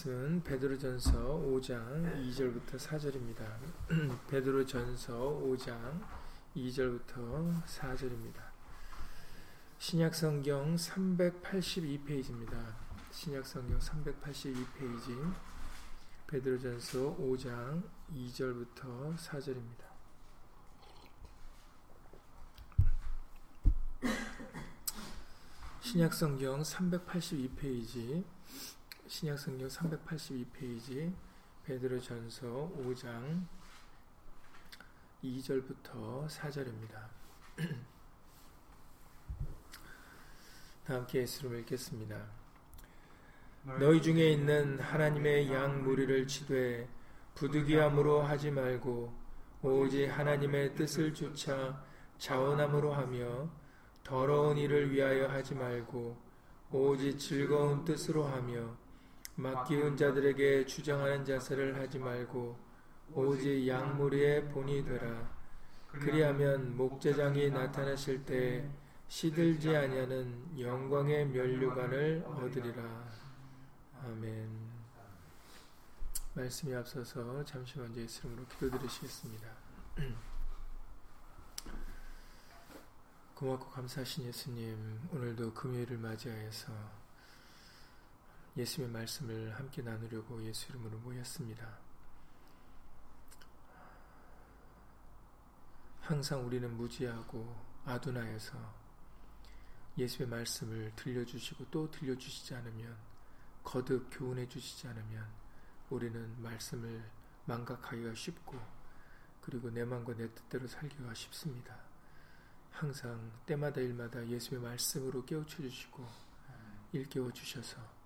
말씀은 베드로전서 5장 2절부터 4절입니다. 베드로전서 5장 2절부터 4절입니다. 신약성경 382페이지입니다. 신약성경 382페이지 베드로전서 5장 2절부터 4절입니다. 신약성경 382페이지 신약 성경 382페이지 베드로 전서 5장 2절부터 4절입니다. 다 함께 예수를 읽겠습니다. 너희 중에 있는 하나님의 양 무리를 치되 부득이함으로 하지 말고 오직 하나님의 뜻을 주차 자원함으로 하며 더러운 일을 위하여 하지 말고 오직 즐거운 뜻으로 하며 맡기운 자들에게 주장하는 자세를 하지 말고 오직 양무리의 본이 되라. 그리하면 목재장이 나타나실 때 시들지 아니하는 영광의 면류관을 얻으리라. 아멘. 말씀이 앞서서 잠시 먼저 예수님으로 기도드리시겠습니다. 고맙고 감사하신 예수님, 오늘도 금요일을 맞이하여서 예수님의 말씀을 함께 나누려고 예수 이름으로 모였습니다. 항상 우리는 무지하고 아둔하여서 예수의 말씀을 들려주시고 또 들려주시지 않으면 거듭 교훈해 주시지 않으면 우리는 말씀을 망각하기가 쉽고 그리고 내 마음과 내 뜻대로 살기가 쉽습니다. 항상 때마다 일마다 예수의 말씀으로 깨우쳐 주시고 일깨워 주셔서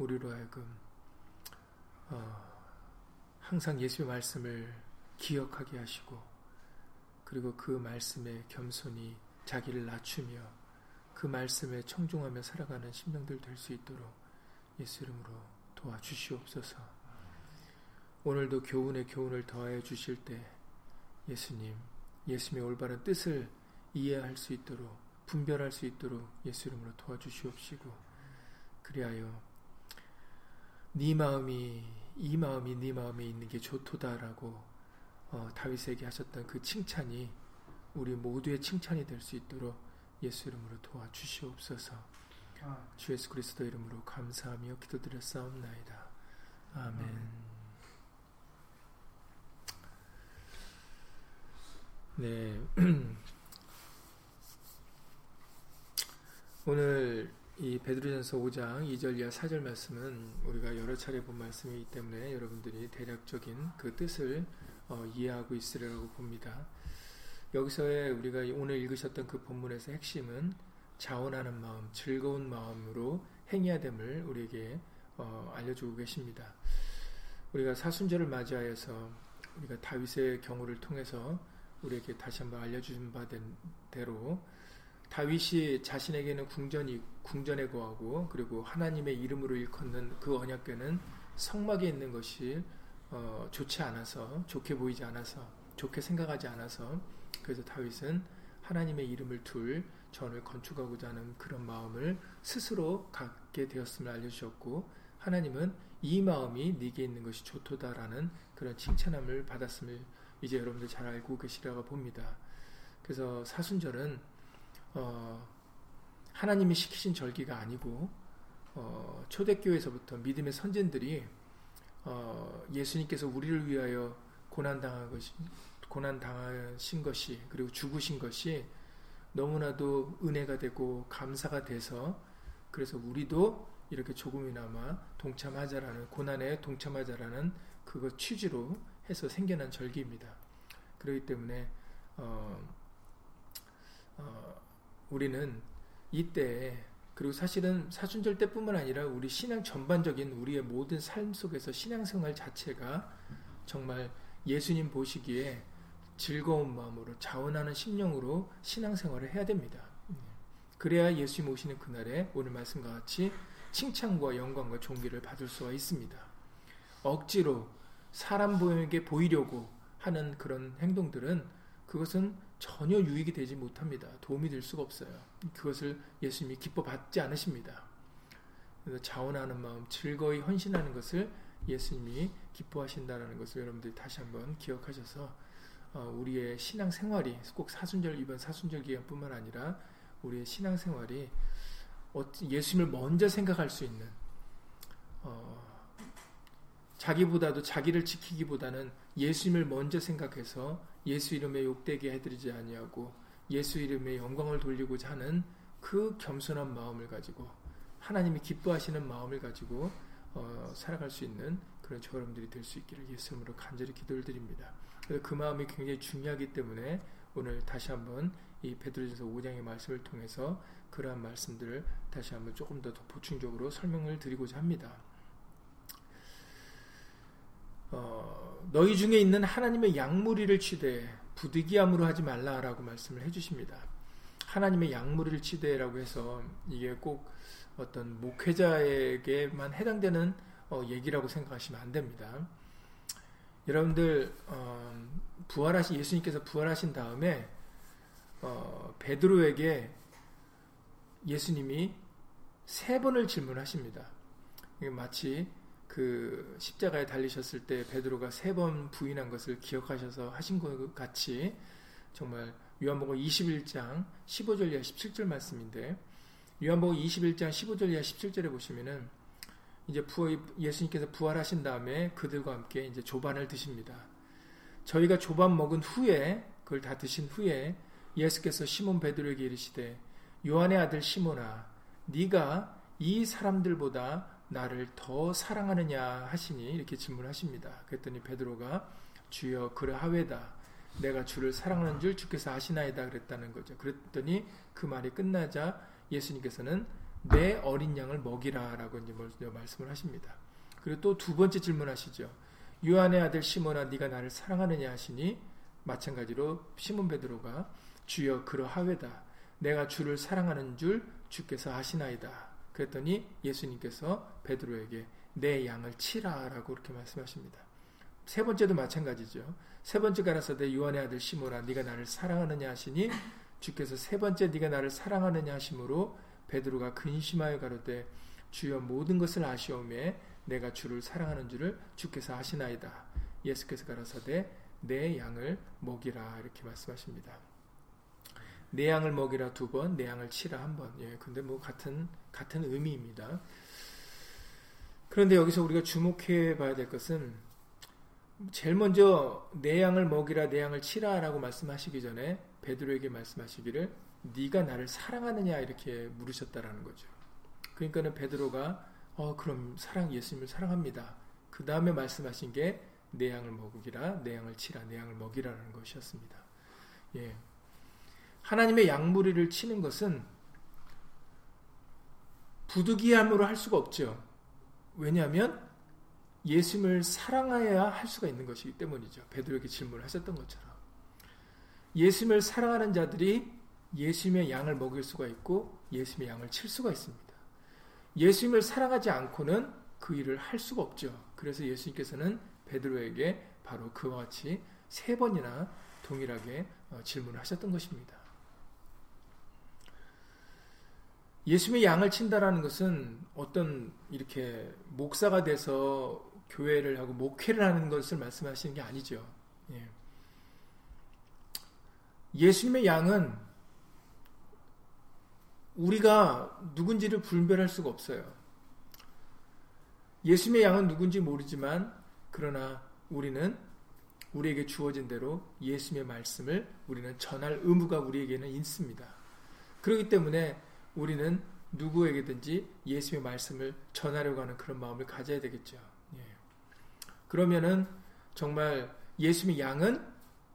우리로 하여금 어, 항상 예수의 말씀을 기억하게 하시고 그리고 그 말씀에 겸손히 자기를 낮추며 그 말씀에 청중하며 살아가는 심령들 될 수 있도록 예수 이름으로 도와주시옵소서. 오늘도 교훈에 교훈을 더하여 주실 때 예수님, 예수님의 올바른 뜻을 이해할 수 있도록 분별할 수 있도록 예수 이름으로 도와주시옵시고 그리하여 네 마음이 이 마음이 네 마음에 있는 게 좋도다라고 어, 다윗에게 하셨던 그 칭찬이 우리 모두의 칭찬이 될 수 있도록 예수 이름으로 도와주시옵소서. 아. 주 예수 그리스도 이름으로 감사하며 기도드렸사옵나이다. 아멘. 네. 오늘 이 베드로전서 5장 2절 이하 4절 말씀은 우리가 여러 차례 본 말씀이기 때문에 여러분들이 대략적인 그 뜻을 어, 이해하고 있으리라고 봅니다. 여기서의 우리가 오늘 읽으셨던 그 본문에서 핵심은 자원하는 마음, 즐거운 마음으로 행해야 됨을 우리에게 어, 알려주고 계십니다. 우리가 사순절을 맞이하여서 우리가 다윗의 경우를 통해서 우리에게 다시 한번 알려주신 바된 대로 다윗이 자신에게는 궁전이 궁전에 거하고 그리고 하나님의 이름으로 일컫는 그 언약궤는 성막에 있는 것이 어, 좋지 않아서 좋게 보이지 않아서 좋게 생각하지 않아서 그래서 다윗은 하나님의 이름을 둘 전을 건축하고자 하는 그런 마음을 스스로 갖게 되었음을 알려주셨고 하나님은 이 마음이 네게 있는 것이 좋도다라는 그런 칭찬함을 받았음을 이제 여러분들 잘 알고 계시라고 봅니다. 그래서 사순절은 어, 하나님이 시키신 절기가 아니고 어, 초대교회에서부터 믿음의 선진들이 어, 예수님께서 우리를 위하여 고난 당한 것이 고난 당하신 것이 그리고 죽으신 것이 너무나도 은혜가 되고 감사가 돼서 그래서 우리도 이렇게 조금이나마 동참하자라는 고난에 동참하자라는 그것 취지로 해서 생겨난 절기입니다. 그렇기 때문에 어, 어, 우리는 이때 그리고 사실은 사순절 때뿐만 아니라 우리 신앙 전반적인 우리의 모든 삶 속에서 신앙생활 자체가 정말 예수님 보시기에 즐거운 마음으로 자원하는 심령으로 신앙생활을 해야 됩니다. 그래야 예수님 오시는 그날에 오늘 말씀과 같이 칭찬과 영광과 존귀를 받을 수가 있습니다. 억지로 사람 보에게 보이려고 하는 그런 행동들은 그것은 전혀 유익이 되지 못합니다. 도움이 될 수가 없어요. 그것을 예수님이 기뻐 받지 않으십니다. 자원하는 마음, 즐거이 헌신하는 것을 예수님이 기뻐하신다는 것을 여러분들이 다시 한번 기억하셔서 어, 우리의 신앙 생활이 꼭 사순절 이번 사순절 기간뿐만 아니라 우리의 신앙 생활이 예수님을 먼저 생각할 수 있는 어, 자기보다도 자기를 지키기보다는 예수님을 먼저 생각해서 예수 이름에 욕되게 해드리지 아니하고 예수 이름에 영광을 돌리고자 하는 그 겸손한 마음을 가지고 하나님이 기뻐하시는 마음을 가지고 어, 살아갈 수 있는 그런 저 여러분들이 될 수 있기를 예수 이름으로 간절히 기도를 드립니다. 그 마음이 굉장히 중요하기 때문에 오늘 다시 한번 이 베드로전서 5장의 말씀을 통해서 그러한 말씀들을 다시 한번 조금 더 보충적으로 설명을 드리고자 합니다. 어, 너희 중에 있는 하나님의 양무리를 치되 부득이함으로 하지 말라라고 말씀을 해주십니다. 하나님의 양무리를 치되라고 해서 이게 꼭 어떤 목회자에게만 해당되는 어, 얘기라고 생각하시면 안 됩니다. 여러분들 어, 부활하신 예수님께서 부활하신 다음에 어, 베드로에게 예수님이 세 번을 질문하십니다. 마치 그 십자가에 달리셨을 때 베드로가 세 번 부인한 것을 기억하셔서 하신 것 같이 정말 요한복음 21장 15절 이하 17절 말씀인데 요한복음 21장 15절 이하 17절에 보시면은 이제 부어, 예수님께서 부활하신 다음에 그들과 함께 이제 조반을 드십니다. 저희가 조반 먹은 후에 그걸 다 드신 후에 예수께서 시몬 베드로에게 이르시되 요한의 아들 시몬아 네가 이 사람들보다 나를 더 사랑하느냐 하시니 이렇게 질문하십니다. 그랬더니 베드로가 주여 그러하외다 내가 주를 사랑하는 줄 주께서 아시나이다 그랬다는 거죠. 그랬더니 그 말이 끝나자 예수님께서는 내 어린 양을 먹이라라고 이제 말씀을 하십니다. 그리고 또 두 번째 질문하시죠. 요한의 아들 시몬아 네가 나를 사랑하느냐 하시니 마찬가지로 시몬 베드로가 주여 그러하외다 내가 주를 사랑하는 줄 주께서 아시나이다. 그랬더니 예수님께서 베드로에게 내 양을 치라라고 그렇게 말씀하십니다. 세 번째도 마찬가지죠. 세 번째 가라사대 요한의 아들 시모라 네가 나를 사랑하느냐 하시니 주께서 세 번째 네가 나를 사랑하느냐 하심으로 베드로가 근심하여 가로되 주여 모든 것을 아시오매 내가 주를 사랑하는 줄을 주께서 아시나이다. 예수께서 가라사대 내 양을 먹이라 이렇게 말씀하십니다. 내 양을 먹이라 두 번, 내 양을 치라 한 번. 예, 근데 뭐 같은 같은 의미입니다. 그런데 여기서 우리가 주목해 봐야 될 것은 제일 먼저 내 양을 먹이라 내 양을 치라라고 말씀하시기 전에 베드로에게 말씀하시기를 네가 나를 사랑하느냐 이렇게 물으셨다라는 거죠. 그러니까는 베드로가 어 그럼 사랑 예수님을 사랑합니다. 그 다음에 말씀하신 게 내 양을 먹이라 내 양을 치라 내 양을 먹이라라는 것이었습니다. 예, 하나님의 양무리를 치는 것은 부득이함으로 할 수가 없죠. 왜냐하면 예수님을 사랑하여야 할 수가 있는 것이기 때문이죠. 베드로에게 질문을 하셨던 것처럼. 예수님을 사랑하는 자들이 예수님의 양을 먹일 수가 있고 예수님의 양을 칠 수가 있습니다. 예수님을 사랑하지 않고는 그 일을 할 수가 없죠. 그래서 예수님께서는 베드로에게 바로 그와 같이 세 번이나 동일하게 어, 질문을 하셨던 것입니다. 예수님의 양을 친다라는 것은 어떤 이렇게 목사가 돼서 교회를 하고 목회를 하는 것을 말씀하시는 게 아니죠. 예. 예수님의 양은 우리가 누군지를 분별할 수가 없어요. 예수님의 양은 누군지 모르지만 그러나 우리는 우리에게 주어진 대로 예수님의 말씀을 우리는 전할 의무가 우리에게는 있습니다. 그렇기 때문에 우리는 누구에게든지 예수의 말씀을 전하려고 하는 그런 마음을 가져야 되겠죠. 예. 그러면은 정말 예수의 양은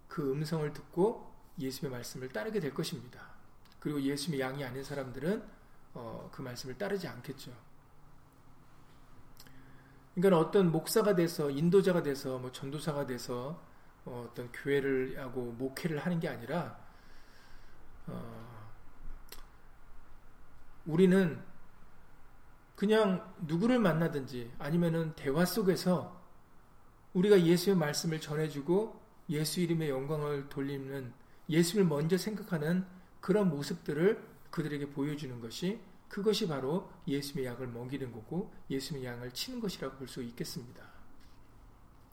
그 음성을 듣고 예수의 말씀을 따르게 될 것입니다. 그리고 예수의 양이 아닌 사람들은 어, 그 말씀을 따르지 않겠죠. 그러니까 어떤 목사가 돼서 인도자가 돼서 뭐 전도사가 돼서 어, 떤 교회를 하고 목회를 하는 게 아니라 어, 우리는 그냥 누구를 만나든지 아니면은 대화 속에서 우리가 예수의 말씀을 전해주고 예수 이름의 영광을 돌리는 예수를 먼저 생각하는 그런 모습들을 그들에게 보여주는 것이 그것이 바로 예수님의 양을 먹이는 거고 예수님의 양을 치는 것이라고 볼 수 있겠습니다.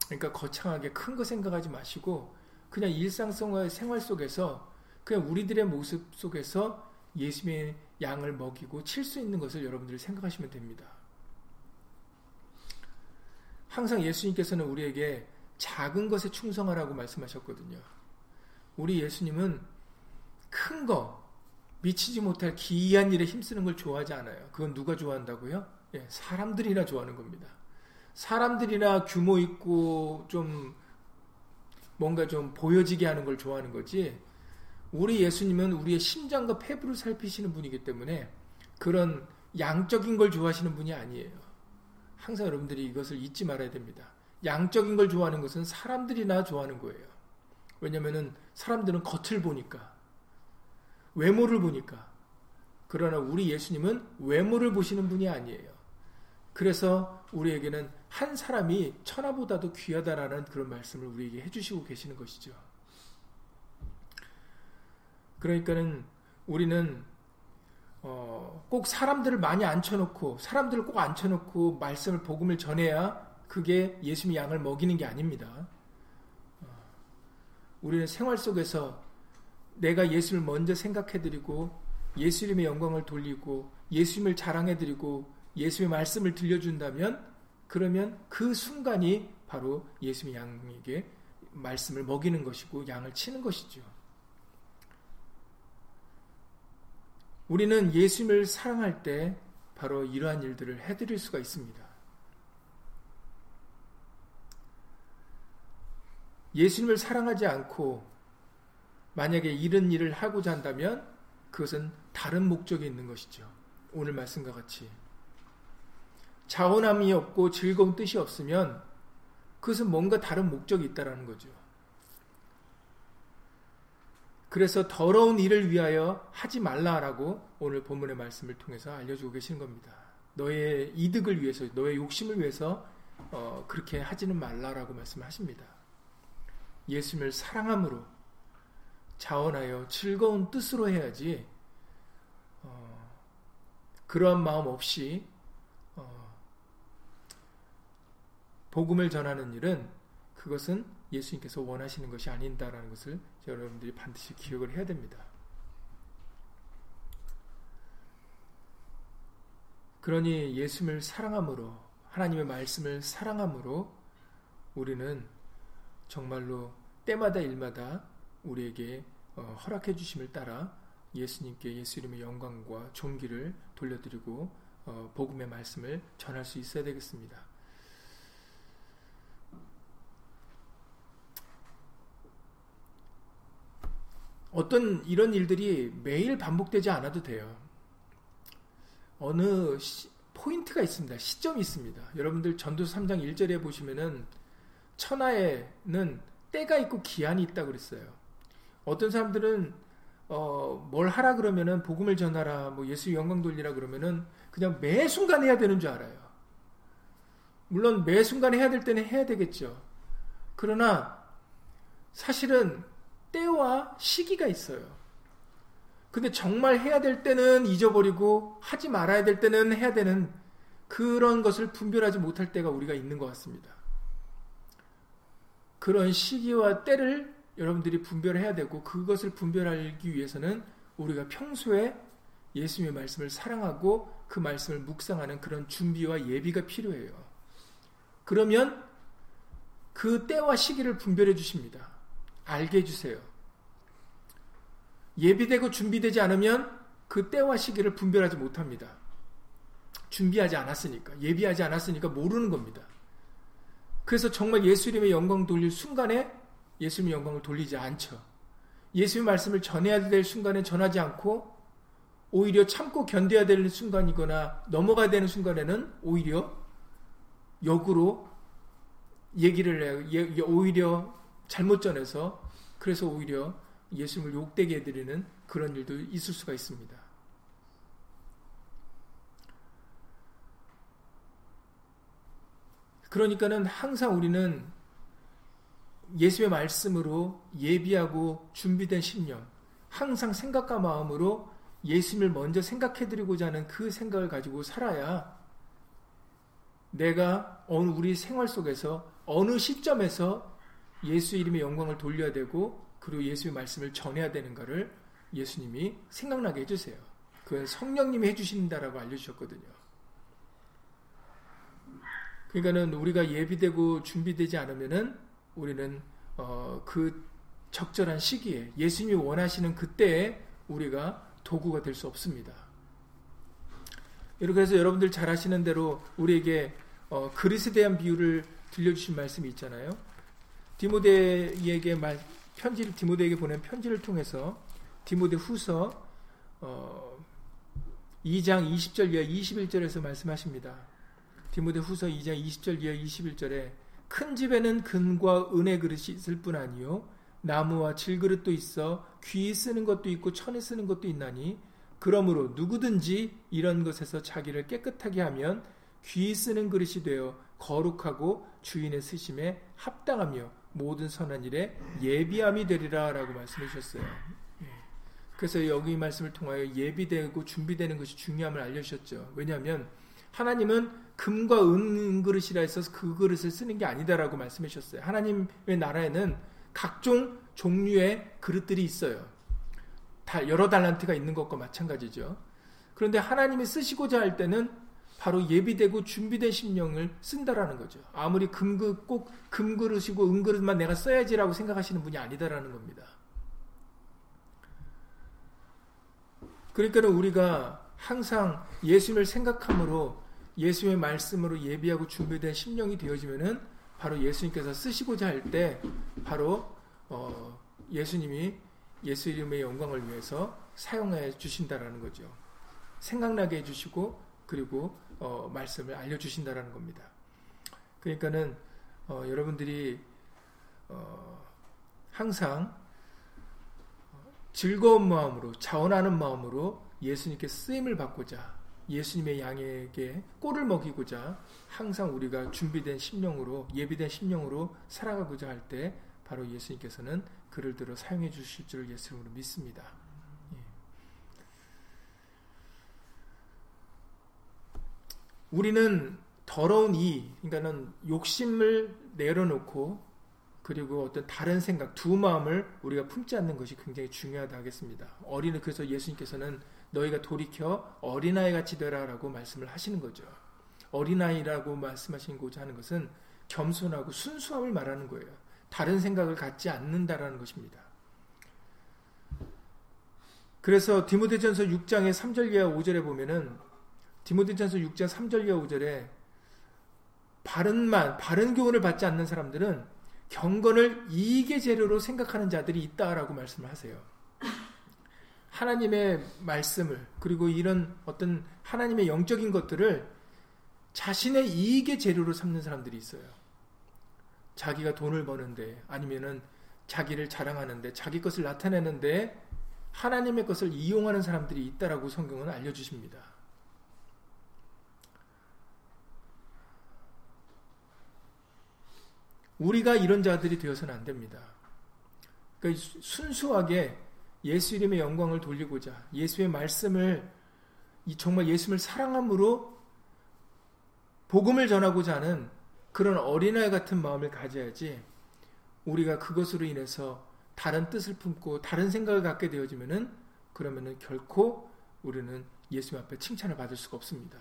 그러니까 거창하게 큰 거 생각하지 마시고 그냥 일상생활 생활 속에서 그냥 우리들의 모습 속에서 예수님의 양을 먹이고 칠 수 있는 것을 여러분들이 생각하시면 됩니다. 항상 예수님께서는 우리에게 작은 것에 충성하라고 말씀하셨거든요. 우리 예수님은 큰 거, 미치지 못할 기이한 일에 힘쓰는 걸 좋아하지 않아요. 그건 누가 좋아한다고요? 예, 사람들이나 좋아하는 겁니다. 사람들이나 규모 있고 좀 뭔가 좀 보여지게 하는 걸 좋아하는 거지. 우리 예수님은 우리의 심장과 폐부를 살피시는 분이기 때문에 그런 양적인 걸 좋아하시는 분이 아니에요. 항상 여러분들이 이것을 잊지 말아야 됩니다. 양적인 걸 좋아하는 것은 사람들이나 좋아하는 거예요. 왜냐면은 사람들은 겉을 보니까 외모를 보니까 그러나 우리 예수님은 외모를 보시는 분이 아니에요. 그래서 우리에게는 한 사람이 천하보다도 귀하다라는 그런 말씀을 우리에게 해주시고 계시는 것이죠. 그러니까는 우리는 어, 꼭 사람들을 많이 앉혀놓고 사람들을 꼭 앉혀놓고 말씀을 복음을 전해야 그게 예수님의 양을 먹이는 게 아닙니다. 어, 우리는 생활 속에서 내가 예수를 먼저 생각해드리고 예수님의 영광을 돌리고 예수님을 자랑해드리고 예수의 말씀을 들려준다면 그러면 그 순간이 바로 예수의 양에게 말씀을 먹이는 것이고 양을 치는 것이죠. 우리는 예수님을 사랑할 때 바로 이러한 일들을 해드릴 수가 있습니다. 예수님을 사랑하지 않고 만약에 이런 일을 하고자 한다면 그것은 다른 목적이 있는 것이죠. 오늘 말씀과 같이. 자원함이 없고 즐거운 뜻이 없으면 그것은 뭔가 다른 목적이 있다라는 거죠. 그래서 더러운 일을 위하여 하지 말라라고 오늘 본문의 말씀을 통해서 알려주고 계시는 겁니다. 너의 이득을 위해서, 너의 욕심을 위해서 어, 그렇게 하지는 말라라고 말씀하십니다. 예수님을 사랑함으로 자원하여 즐거운 뜻으로 해야지 어, 그러한 마음 없이 복음을 전하는 일은 그것은 예수님께서 원하시는 것이 아닌다라는 것을 여러분들이 반드시 기억을 해야 됩니다. 그러니 예수님을 사랑함으로 하나님의 말씀을 사랑함으로 우리는 정말로 때마다 일마다 우리에게 어, 허락해 주심을 따라 예수님께 예수 이름의 영광과 존귀를 돌려드리고 어, 복음의 말씀을 전할 수 있어야 되겠습니다. 어떤 이런 일들이 매일 반복되지 않아도 돼요. 어느 시, 포인트가 있습니다. 시점이 있습니다. 여러분들 전도서 3장 1절에 보시면은 천하에는 때가 있고 기한이 있다 그랬어요. 어떤 사람들은 어, 뭘 하라 그러면은 복음을 전하라, 뭐 예수 영광 돌리라 그러면은 그냥 매 순간 해야 되는 줄 알아요. 물론 매 순간 해야 될 때는 해야 되겠죠. 그러나 사실은 때와 시기가 있어요. 근데 정말 해야 될 때는 잊어버리고 하지 말아야 될 때는 해야 되는 그런 것을 분별하지 못할 때가 우리가 있는 것 같습니다. 그런 시기와 때를 여러분들이 분별해야 되고 그것을 분별하기 위해서는 우리가 평소에 예수님의 말씀을 사랑하고 그 말씀을 묵상하는 그런 준비와 예비가 필요해요. 그러면 그 때와 시기를 분별해 주십니다. 알게 해주세요. 예비되고 준비되지 않으면 그 때와 시기를 분별하지 못합니다. 준비하지 않았으니까, 예비하지 않았으니까 모르는 겁니다. 그래서 정말 예수 님의 영광 돌릴 순간에 예수님의 영광을 돌리지 않죠. 예수의 말씀을 전해야 될 순간에 전하지 않고 오히려 참고 견뎌야 되는 순간이거나 넘어가야 되는 순간에는 오히려 역으로 얘기를 해요. 오히려 잘못 전해서 그래서 오히려 예수님을 욕되게 해드리는 그런 일도 있을 수가 있습니다. 그러니까는 항상 우리는 예수의 말씀으로 예비하고 준비된 신념, 항상 생각과 마음으로 예수님을 먼저 생각해드리고자 하는 그 생각을 가지고 살아야 내가 어느 우리 생활 속에서 어느 시점에서 예수 이름의 영광을 돌려야 되고 그리고 예수의 말씀을 전해야 되는가를 예수님이 생각나게 해주세요. 그건 성령님이 해주신다라고 알려주셨거든요. 그러니까는 우리가 예비되고 준비되지 않으면은 우리는 어, 그 적절한 시기에 예수님이 원하시는 그때에 우리가 도구가 될 수 없습니다. 그래서 여러분들 잘 아시는 대로 우리에게 어, 그리스에 대한 비유를 들려주신 말씀이 있잖아요. 디모데에게 말, 편지를 디모데에게 보낸 편지를 통해서 디모데 후서 어, 2장 20절 이하 21절에서 말씀하십니다. 디모데 후서 2장 20절 이하 21절에 큰 집에는 금과 은의 그릇이 있을 뿐 아니요 나무와 질그릇도 있어 귀 쓰는 것도 있고 천에 쓰는 것도 있나니 그러므로 누구든지 이런 것에서 자기를 깨끗하게 하면 귀 쓰는 그릇이 되어 거룩하고 주인의 쓰심에 합당하며 모든 선한 일에 예비함이 되리라라고 말씀해 주셨어요. 예. 그래서 여기 말씀을 통하여 예비되고 준비되는 것이 중요함을 알려주셨죠. 왜냐하면 하나님은 금과 은 그릇이라 해서 그 그릇을 쓰는 게 아니다라고 말씀해 주셨어요. 하나님의 나라에는 각종 종류의 그릇들이 있어요. 다 여러 달란트가 있는 것과 마찬가지죠. 그런데 하나님이 쓰시고자 할 때는 바로 예비되고 준비된 심령을 쓴다라는 거죠. 아무리 금그 꼭 금그릇이고 은그릇만 내가 써야지라고 생각하시는 분이 아니다라는 겁니다. 그러니까 우리가 항상 예수님을 생각함으로 예수의 말씀으로 예비하고 준비된 심령이 되어지면은 바로 예수님께서 쓰시고자 할 때 바로 어 예수님이 예수 이름의 영광을 위해서 사용해 주신다라는 거죠. 생각나게 해주시고 그리고 어 말씀을 알려주신다라는 겁니다. 그러니까는 어 여러분들이 어 항상 즐거운 마음으로 자원하는 마음으로 예수님께 쓰임을 받고자 예수님의 양에게 꼴을 먹이고자 항상 우리가 준비된 심령으로 예비된 심령으로 살아가고자 할 때 바로 예수님께서는 그를 들어 사용해 주실 줄 예수님으로 믿습니다. 우리는 더러운 이, 그러니까는 욕심을 내려놓고 그리고 어떤 다른 생각, 두 마음을 우리가 품지 않는 것이 굉장히 중요하다 하겠습니다. 어린이 그래서 예수님께서는 너희가 돌이켜 어린아이 같이 되라라고 말씀을 하시는 거죠. 어린아이라고 말씀하신 고자 하는 것은 겸손하고 순수함을 말하는 거예요. 다른 생각을 갖지 않는다라는 것입니다. 그래서 디모데전서 6장의 3절 이하 5절에 보면은 디모데전서 6장 3절 이하 5절에 바른만 바른 교훈을 받지 않는 사람들은 경건을 이익의 재료로 생각하는 자들이 있다라고 말씀을 하세요. 하나님의 말씀을 그리고 이런 어떤 하나님의 영적인 것들을 자신의 이익의 재료로 삼는 사람들이 있어요. 자기가 돈을 버는데 아니면은 자기를 자랑하는데 자기 것을 나타내는데 하나님의 것을 이용하는 사람들이 있다라고 성경은 알려주십니다. 우리가 이런 자들이 되어서는 안 됩니다. 그러니까 순수하게 예수 이름의 영광을 돌리고자 예수의 말씀을 정말 예수를 사랑함으로 복음을 전하고자 하는 그런 어린아이 같은 마음을 가져야지 우리가 그것으로 인해서 다른 뜻을 품고 다른 생각을 갖게 되어지면은 그러면은 결코 우리는 예수님 앞에 칭찬을 받을 수가 없습니다.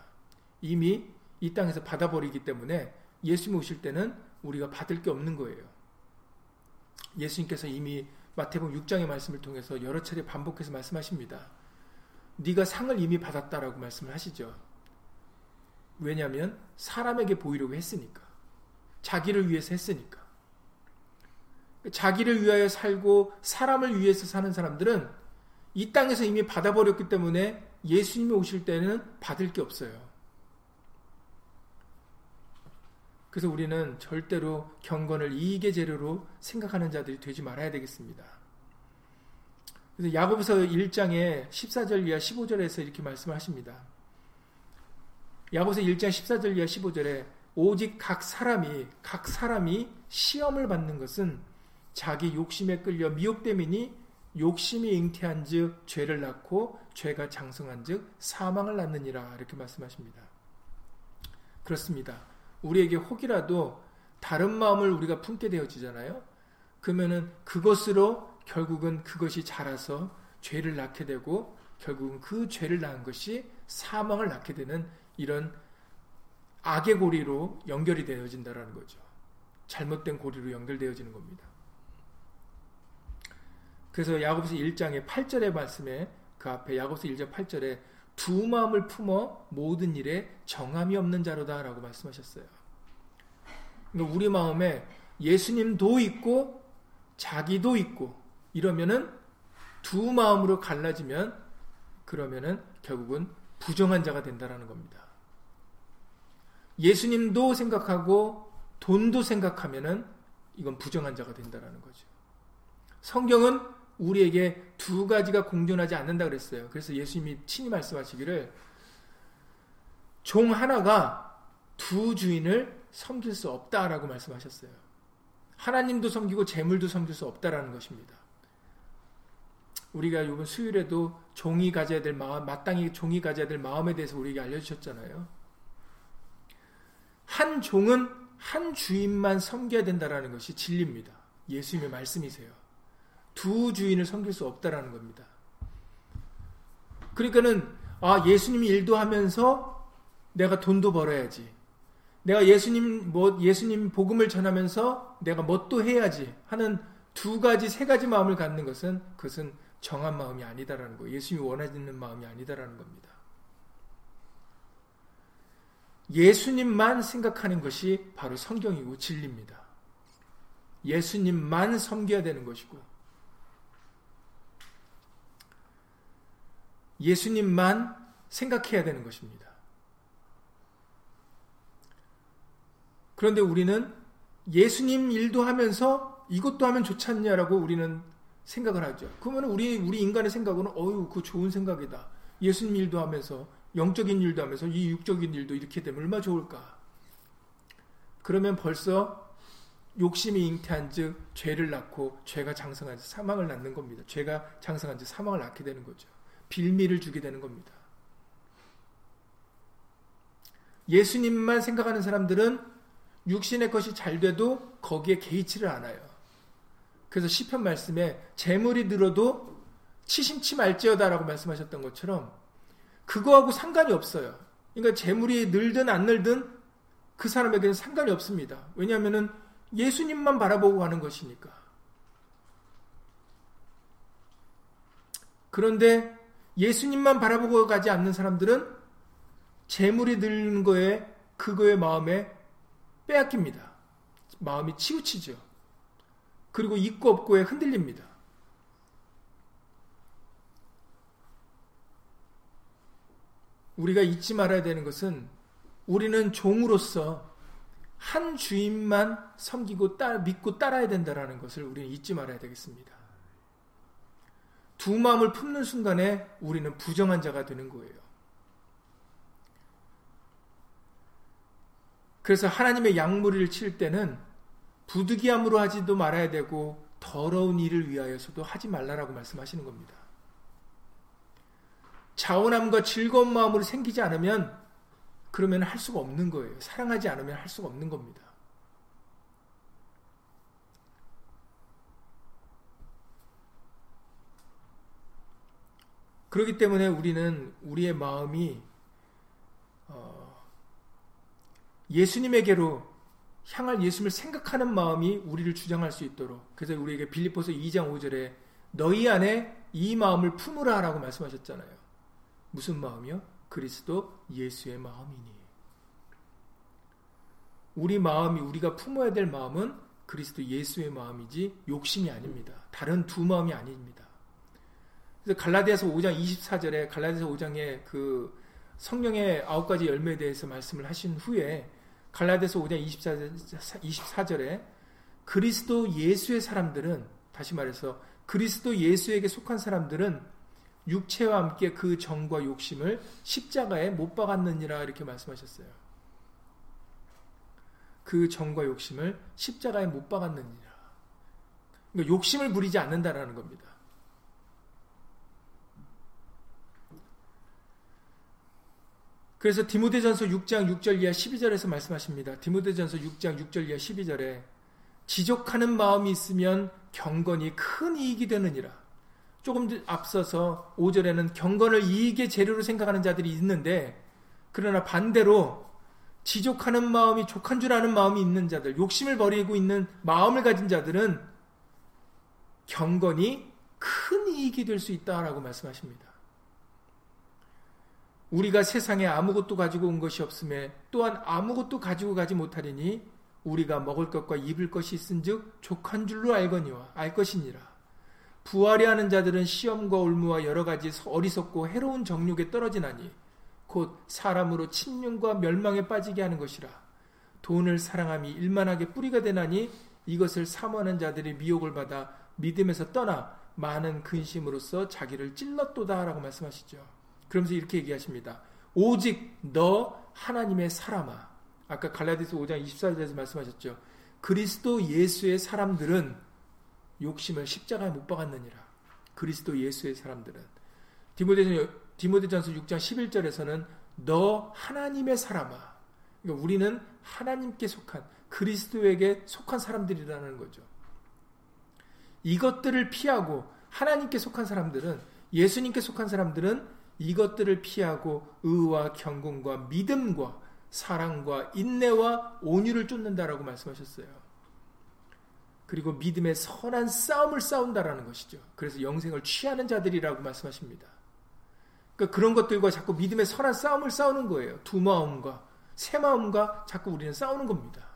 이미 이 땅에서 받아버리기 때문에 예수님 오실 때는 우리가 받을 게 없는 거예요. 예수님께서 이미 마태복음 6장의 말씀을 통해서 여러 차례 반복해서 말씀하십니다. 네가 상을 이미 받았다라고 말씀을 하시죠. 왜냐하면 사람에게 보이려고 했으니까. 자기를 위해서 했으니까. 자기를 위하여 살고 사람을 위해서 사는 사람들은 이 땅에서 이미 받아버렸기 때문에 예수님이 오실 때는 받을 게 없어요. 그래서 우리는 절대로 경건을 이익의 재료로 생각하는 자들이 되지 말아야 되겠습니다. 그래서 야고보서 1장에 14절 이하 15절에서 이렇게 말씀하십니다. 야고보서 1장 14절 이하 15절에 오직 각 사람이 각 사람이 시험을 받는 것은 자기 욕심에 끌려 미혹됨이니 욕심이 잉태한즉 죄를 낳고 죄가 장성한즉 사망을 낳느니라 이렇게 말씀하십니다. 그렇습니다. 우리에게 혹이라도 다른 마음을 우리가 품게 되어지잖아요. 그러면은 그것으로 결국은 그것이 자라서 죄를 낳게 되고 결국은 그 죄를 낳은 것이 사망을 낳게 되는 이런 악의 고리로 연결이 되어진다라는 거죠. 잘못된 고리로 연결되어지는 겁니다. 그래서 야고보서 1장의 8절의 말씀에 그 앞에 야고보서 1장 8절에 두 마음을 품어 모든 일에 정함이 없는 자로다라고 말씀하셨어요. 그러니까 우리 마음에 예수님도 있고 자기도 있고 이러면은 두 마음으로 갈라지면 그러면은 결국은 부정한 자가 된다라는 겁니다. 예수님도 생각하고 돈도 생각하면은 이건 부정한 자가 된다라는 거죠. 성경은 우리에게 두 가지가 공존하지 않는다 그랬어요. 그래서 예수님이 친히 말씀하시기를 종 하나가 두 주인을 섬길 수 없다라고 말씀하셨어요. 하나님도 섬기고 재물도 섬길 수 없다라는 것입니다. 우리가 이번 수요일에도 종이 가져야 될 마음, 마땅히 종이 가져야 될 마음에 대해서 우리에게 알려주셨잖아요. 한 종은 한 주인만 섬겨야 된다라는 것이 진리입니다. 예수님의 말씀이세요. 두 주인을 섬길 수 없다라는 겁니다. 그러니까는 아 예수님이 일도 하면서 내가 돈도 벌어야지. 내가 예수님 뭐 예수님 복음을 전하면서 내가 뭣도 해야지 하는 두 가지 세 가지 마음을 갖는 것은 그것은 정한 마음이 아니다라는 거. 예수님이 원하는 마음이 아니다라는 겁니다. 예수님만 생각하는 것이 바로 성경이고 진리입니다. 예수님만 섬겨야 되는 것이고 예수님만 생각해야 되는 것입니다. 그런데 우리는 예수님 일도 하면서 이것도 하면 좋지 않냐라고 우리는 생각을 하죠. 그러면 우리 우리 인간의 생각은 어유 그 좋은 생각이다. 예수님 일도 하면서 영적인 일도 하면서 이 육적인 일도 이렇게 되면 얼마나 좋을까? 그러면 벌써 욕심이 잉태한즉 죄를 낳고 죄가 장성한즉 사망을 낳는 겁니다. 죄가 장성한즉 사망을 낳게 되는 거죠. 빌미를 주게 되는 겁니다. 예수님만 생각하는 사람들은 육신의 것이 잘 돼도 거기에 개의치를 않아요. 그래서 시편 말씀에 재물이 늘어도 치심치 말지어다라고 말씀하셨던 것처럼 그거하고 상관이 없어요. 그러니까 재물이 늘든 안 늘든 그 사람에게는 상관이 없습니다. 왜냐하면 예수님만 바라보고 가는 것이니까. 그런데 예수님만 바라보고 가지 않는 사람들은 재물이 늘는 거에 그거의 마음에 빼앗깁니다. 마음이 치우치죠. 그리고 있고 없고에 흔들립니다. 우리가 잊지 말아야 되는 것은 우리는 종으로서 한 주인만 섬기고 따, 믿고 따라야 된다라는 것을 우리는 잊지 말아야 되겠습니다. 두 마음을 품는 순간에 우리는 부정한 자가 되는 거예요. 그래서 하나님의 양무리를 칠 때는 부득이함으로 하지도 말아야 되고 더러운 일을 위하여서도 하지 말라라고 말씀하시는 겁니다. 자원함과 즐거운 마음으로 생기지 않으면 그러면 할 수가 없는 거예요. 사랑하지 않으면 할 수가 없는 겁니다. 그렇기 때문에 우리는 우리의 마음이 어, 예수님에게로 향할 예수님을 생각하는 마음이 우리를 주장할 수 있도록 그래서 우리에게 빌립보서 2장 5절에 너희 안에 이 마음을 품으라라고 말씀하셨잖아요. 무슨 마음이요? 그리스도 예수의 마음이니. 우리 마음이 우리가 품어야 될 마음은 그리스도 예수의 마음이지 욕심이 아닙니다. 다른 두 마음이 아닙니다. 그래서 갈라디아서 5장 24절에 갈라디아서 5장에 그 성령의 아홉 가지 열매에 대해서 말씀을 하신 후에 갈라디아서 5장 24, 24절 에 그리스도 예수의 사람들은 다시 말해서 그리스도 예수에게 속한 사람들은 육체와 함께 그 정과 욕심을 십자가에 못 박았느니라 이렇게 말씀하셨어요. 그 정과 욕심을 십자가에 못 박았느니라. 그러니까 욕심을 부리지 않는다라는 겁니다. 그래서 디모데전서 6장 6절 이하 12절에서 말씀하십니다. 디모데전서 6장 6절 이하 12절에 지족하는 마음이 있으면 경건이 큰 이익이 되느니라. 조금 앞서서 5절에는 경건을 이익의 재료로 생각하는 자들이 있는데 그러나 반대로 지족하는 마음이 족한 줄 아는 마음이 있는 자들, 욕심을 버리고 있는 마음을 가진 자들은 경건이 큰 이익이 될 수 있다라고 말씀하십니다. 우리가 세상에 아무것도 가지고 온 것이 없음에 또한 아무것도 가지고 가지 못하리니 우리가 먹을 것과 입을 것이 있은즉 족한 줄로 알거니와 알 것이니라. 부활이 하는 자들은 시험과 올무와 여러 가지 어리석고 해로운 정욕에 떨어지나니 곧 사람으로 침륜과 멸망에 빠지게 하는 것이라. 돈을 사랑함이 일만하게 뿌리가 되나니 이것을 사모하는 자들이 미혹을 받아 믿음에서 떠나 많은 근심으로써 자기를 찔렀도다 라고 말씀하시죠. 그러면서 이렇게 얘기하십니다. 오직 너 하나님의 사람아. 아까 갈라디스 5장 24절에서 말씀하셨죠. 그리스도 예수의 사람들은 욕심을 십자가에 못 박았느니라. 그리스도 예수의 사람들은 디모데전 디모데전서 6장 11절에서는 너 하나님의 사람아. 그러니까 우리는 하나님께 속한 그리스도에게 속한 사람들이라는 거죠. 이것들을 피하고 하나님께 속한 사람들은 예수님께 속한 사람들은 이것들을 피하고 의와 경공과 믿음과 사랑과 인내와 온유를 쫓는다라고 말씀하셨어요. 그리고 믿음의 선한 싸움을 싸운다라는 것이죠. 그래서 영생을 취하는 자들이라고 말씀하십니다. 그러니까 그런 것들과 자꾸 믿음의 선한 싸움을 싸우는 거예요. 두 마음과 새 마음과 자꾸 우리는 싸우는 겁니다.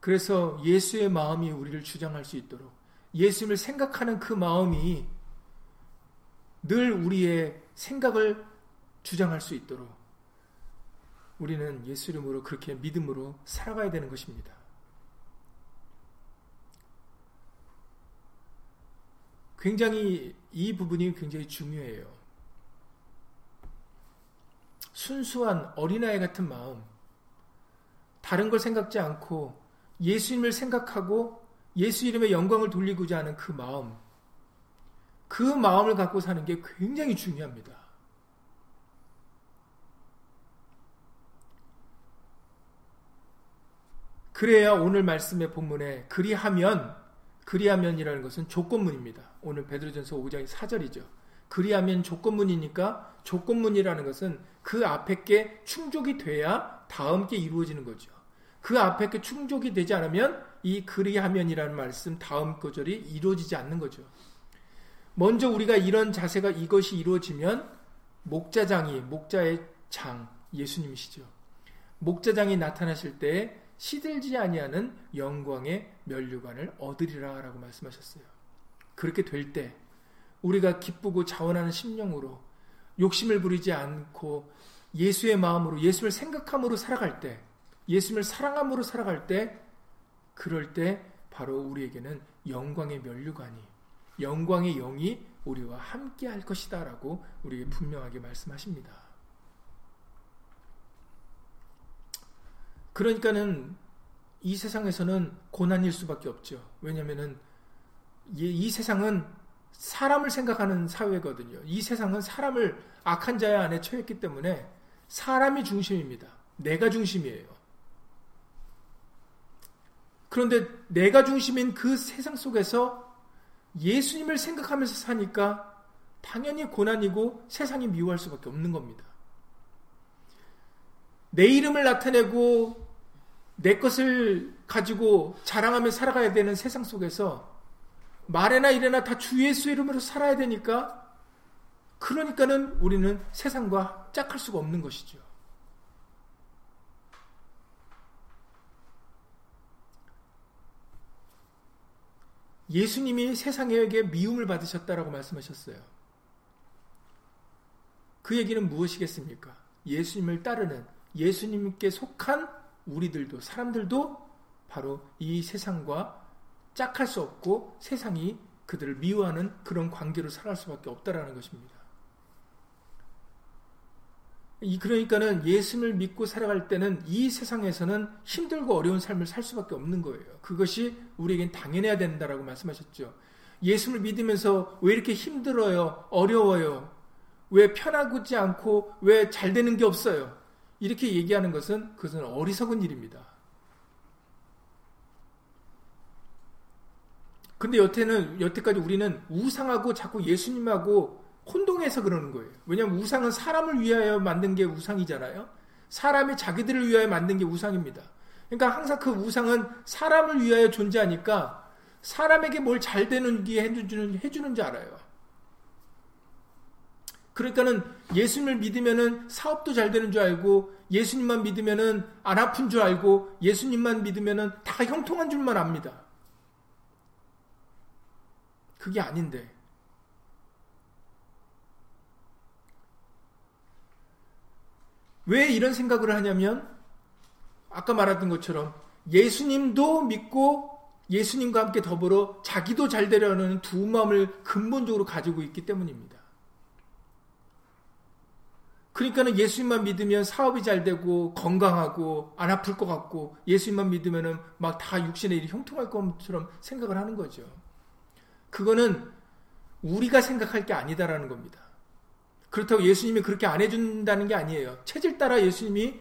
그래서 예수의 마음이 우리를 주장할 수 있도록 예수님을 생각하는 그 마음이 늘 우리의 생각을 주장할 수 있도록 우리는 예수 이름으로 그렇게 믿음으로 살아가야 되는 것입니다. 굉장히 이 부분이 굉장히 중요해요. 순수한 어린아이 같은 마음, 다른 걸 생각지 않고 예수님을 생각하고 예수 이름의 영광을 돌리고자 하는 그 마음, 그 마음을 갖고 사는 게 굉장히 중요합니다. 그래야 오늘 말씀의 본문에 그리하면 그리하면이라는 것은 조건문입니다. 오늘 베드로전서 5장 4절이죠. 그리하면 조건문이니까 조건문이라는 것은 그 앞에 게 충족이 돼야 다음 게 이루어지는 거죠. 그 앞에 게 충족이 되지 않으면 이 그리하면이라는 말씀 다음 구절이 이루어지지 않는 거죠. 먼저 우리가 이런 자세가 이것이 이루어지면 목자장이 목자의 장 예수님이시죠. 목자장이 나타나실 때 시들지 아니하는 영광의 면류관을 얻으리라라고 말씀하셨어요. 그렇게 될 때 우리가 기쁘고 자원하는 심령으로 욕심을 부리지 않고 예수의 마음으로 예수를 생각함으로 살아갈 때 예수님을 사랑함으로 살아갈 때 그럴 때 바로 우리에게는 영광의 면류관이 영광의 영이 우리와 함께 할 것이다 라고 우리에게 분명하게 말씀하십니다. 그러니까는 이 세상에서는 고난일 수밖에 없죠. 왜냐면은 이 세상은 사람을 생각하는 사회거든요. 이 세상은 사람을 악한 자의 안에 처했기 때문에 사람이 중심입니다. 내가 중심이에요. 그런데 내가 중심인 그 세상 속에서 예수님을 생각하면서 사니까 당연히 고난이고 세상이 미워할 수밖에 없는 겁니다. 내 이름을 나타내고 내 것을 가지고 자랑하며 살아가야 되는 세상 속에서 말에나 이래나 다 주 예수 이름으로 살아야 되니까 그러니까는 우리는 세상과 짝할 수가 없는 것이죠. 예수님이 세상에게 미움을 받으셨다라고 말씀하셨어요. 그 얘기는 무엇이겠습니까? 예수님을 따르는 예수님께 속한 우리들도 사람들도 바로 이 세상과 짝할 수 없고 세상이 그들을 미워하는 그런 관계로 살아갈 수밖에 없다라는 것입니다. 그러니까는 예수를 믿고 살아갈 때는 이 세상에서는 힘들고 어려운 삶을 살 수밖에 없는 거예요. 그것이 우리에겐 당연해야 된다라고 말씀하셨죠. 예수를 믿으면서 왜 이렇게 힘들어요? 어려워요? 왜 편하지 않고 왜 잘 되는 게 없어요? 이렇게 얘기하는 것은 그것은 어리석은 일입니다. 근데 여태는 여태까지 우리는 우상하고 자꾸 예수님하고 혼동해서 그러는 거예요. 왜냐하면 우상은 사람을 위하여 만든 게 우상이잖아요. 사람이 자기들을 위하여 만든 게 우상입니다. 그러니까 항상 그 우상은 사람을 위하여 존재하니까 사람에게 뭘 잘 되는 게 해주는, 해주는 줄 알아요. 그러니까는 예수님을 믿으면은 사업도 잘 되는 줄 알고 예수님만 믿으면은 안 아픈 줄 알고 예수님만 믿으면은 다 형통한 줄만 압니다. 그게 아닌데. 왜 이런 생각을 하냐면 아까 말했던 것처럼 예수님도 믿고 예수님과 함께 더불어 자기도 잘 되려는 두 마음을 근본적으로 가지고 있기 때문입니다. 그러니까는 예수님만 믿으면 사업이 잘 되고 건강하고 안 아플 것 같고 예수님만 믿으면은 막 다 육신의 일이 형통할 것처럼 생각을 하는 거죠. 그거는 우리가 생각할 게 아니다라는 겁니다. 그렇다고 예수님이 그렇게 안 해준다는 게 아니에요. 체질 따라 예수님이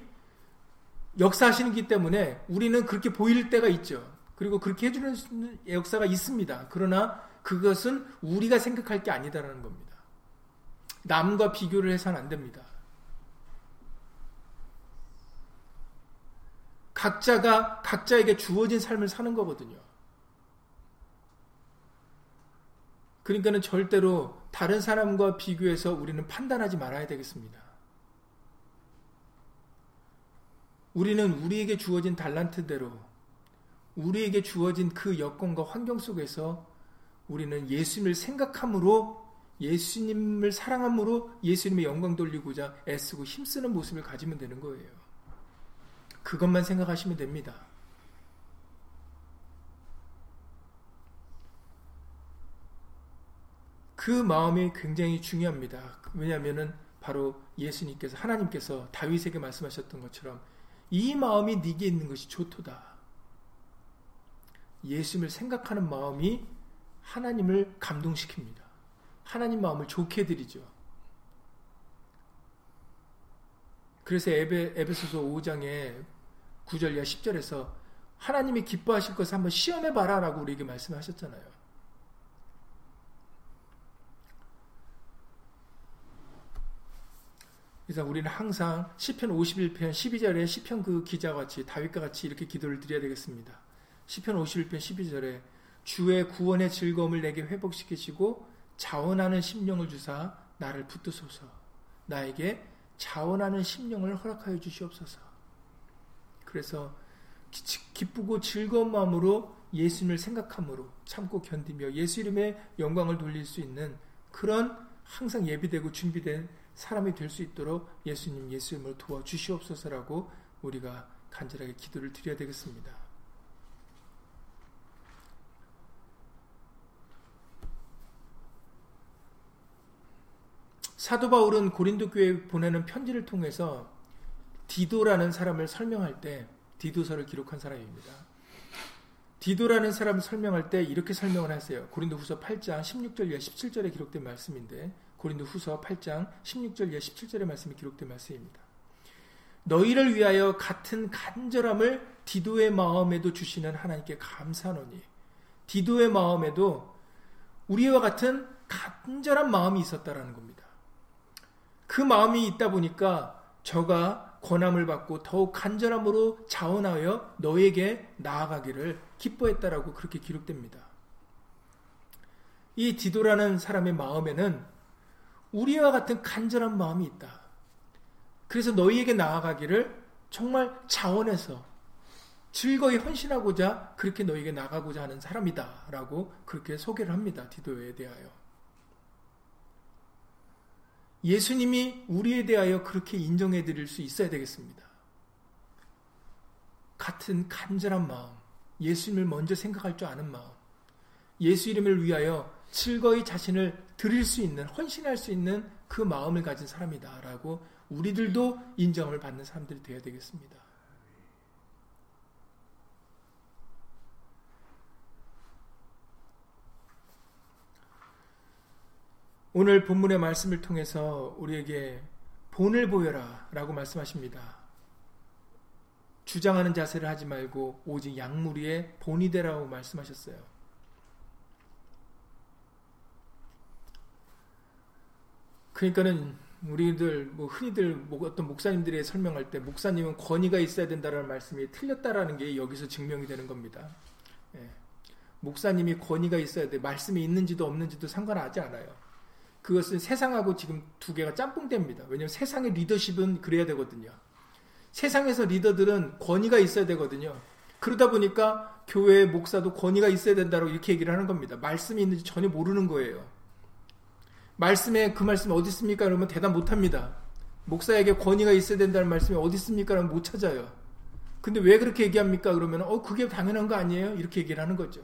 역사하시기 때문에 우리는 그렇게 보일 때가 있죠. 그리고 그렇게 해주는 역사가 있습니다. 그러나 그것은 우리가 생각할 게 아니다라는 겁니다. 남과 비교를 해서는 안 됩니다. 각자가 각자에게 주어진 삶을 사는 거거든요. 그러니까는 절대로 다른 사람과 비교해서 우리는 판단하지 말아야 되겠습니다. 우리는 우리에게 주어진 달란트대로 우리에게 주어진 그 여건과 환경 속에서 우리는 예수님을 생각함으로 예수님을 사랑함으로 예수님의 영광 돌리고자 애쓰고 힘쓰는 모습을 가지면 되는 거예요. 그것만 생각하시면 됩니다. 그 마음이 굉장히 중요합니다. 왜냐하면 바로 예수님께서 하나님께서 다윗에게 말씀하셨던 것처럼 이 마음이 네게 있는 것이 좋도다. 예수님을 생각하는 마음이 하나님을 감동시킵니다. 하나님 마음을 좋게 드리죠. 그래서 에베, 에베소서 5장에 9절과 10절에서 하나님이 기뻐하실 것을 한번 시험해 봐라 라고 우리에게 말씀하셨잖아요. 그래서 우리는 항상 시편 51편 12절에 시편 그 기자와 같이 다윗과 같이 이렇게 기도를 드려야 되겠습니다. 시편 51편 12절에 주의 구원의 즐거움을 내게 회복시키시고 자원하는 심령을 주사 나를 붙드소서. 나에게 자원하는 심령을 허락하여 주시옵소서. 그래서 기쁘고 즐거운 마음으로 예수님을 생각함으로 참고 견디며 예수 이름의 영광을 돌릴 수 있는 그런 항상 예비되고 준비된 사람이 될 수 있도록 예수님 예수 이름으로 도와주시옵소서라고 우리가 간절하게 기도를 드려야 되겠습니다. 사도 바울은 고린도 교회에 보내는 편지를 통해서 디도라는 사람을 설명할 때 디도서를 기록한 사람입니다. 디도라는 사람을 설명할 때 이렇게 설명을 하세요. 고린도 후서 8장 16절 17절에 기록된 말씀인데 고린도 후서 8장 16절 17절의 말씀이 기록된 말씀입니다. 너희를 위하여 같은 간절함을 디도의 마음에도 주시는 하나님께 감사하노니 디도의 마음에도 우리와 같은 간절한 마음이 있었다라는 겁니다. 그 마음이 있다 보니까 저가 권함을 받고 더욱 간절함으로 자원하여 너에게 나아가기를 기뻐했다라고 그렇게 기록됩니다. 이 디도라는 사람의 마음에는 우리와 같은 간절한 마음이 있다. 그래서 너희에게 나아가기를 정말 자원해서 즐거이 헌신하고자 그렇게 너희에게 나가고자 하는 사람이다. 라고 그렇게 소개를 합니다. 디도에 대하여. 예수님이 우리에 대하여 그렇게 인정해 드릴 수 있어야 되겠습니다. 같은 간절한 마음, 예수님을 먼저 생각할 줄 아는 마음, 예수 이름을 위하여 즐거이 자신을 드릴 수 있는, 헌신할 수 있는 그 마음을 가진 사람이다라고 우리들도 인정을 받는 사람들이 되어야 되겠습니다. 오늘 본문의 말씀을 통해서 우리에게 본을 보여라 라고 말씀하십니다. 주장하는 자세를 하지 말고 오직 양무리의 본이 되라고 말씀하셨어요. 그러니까는 우리들 뭐 흔히들 뭐 어떤 목사님들이 설명할 때 목사님은 권위가 있어야 된다는 말씀이 틀렸다라는 게 여기서 증명이 되는 겁니다. 예. 목사님이 권위가 있어야 돼 말씀이 있는지도 없는지도 상관하지 않아요. 그것은 세상하고 지금 두 개가 짬뽕됩니다. 왜냐하면 세상의 리더십은 그래야 되거든요. 세상에서 리더들은 권위가 있어야 되거든요. 그러다 보니까 교회 목사도 권위가 있어야 된다고 이렇게 얘기를 하는 겁니다. 말씀이 있는지 전혀 모르는 거예요. 말씀에 그 말씀이 어디 있습니까? 그러면 대답 못 합니다. 목사에게 권위가 있어야 된다는 말씀이 어디 있습니까? 그러면 못 찾아요. 근데 왜 그렇게 얘기합니까? 그러면 어 그게 당연한 거 아니에요? 이렇게 얘기를 하는 거죠.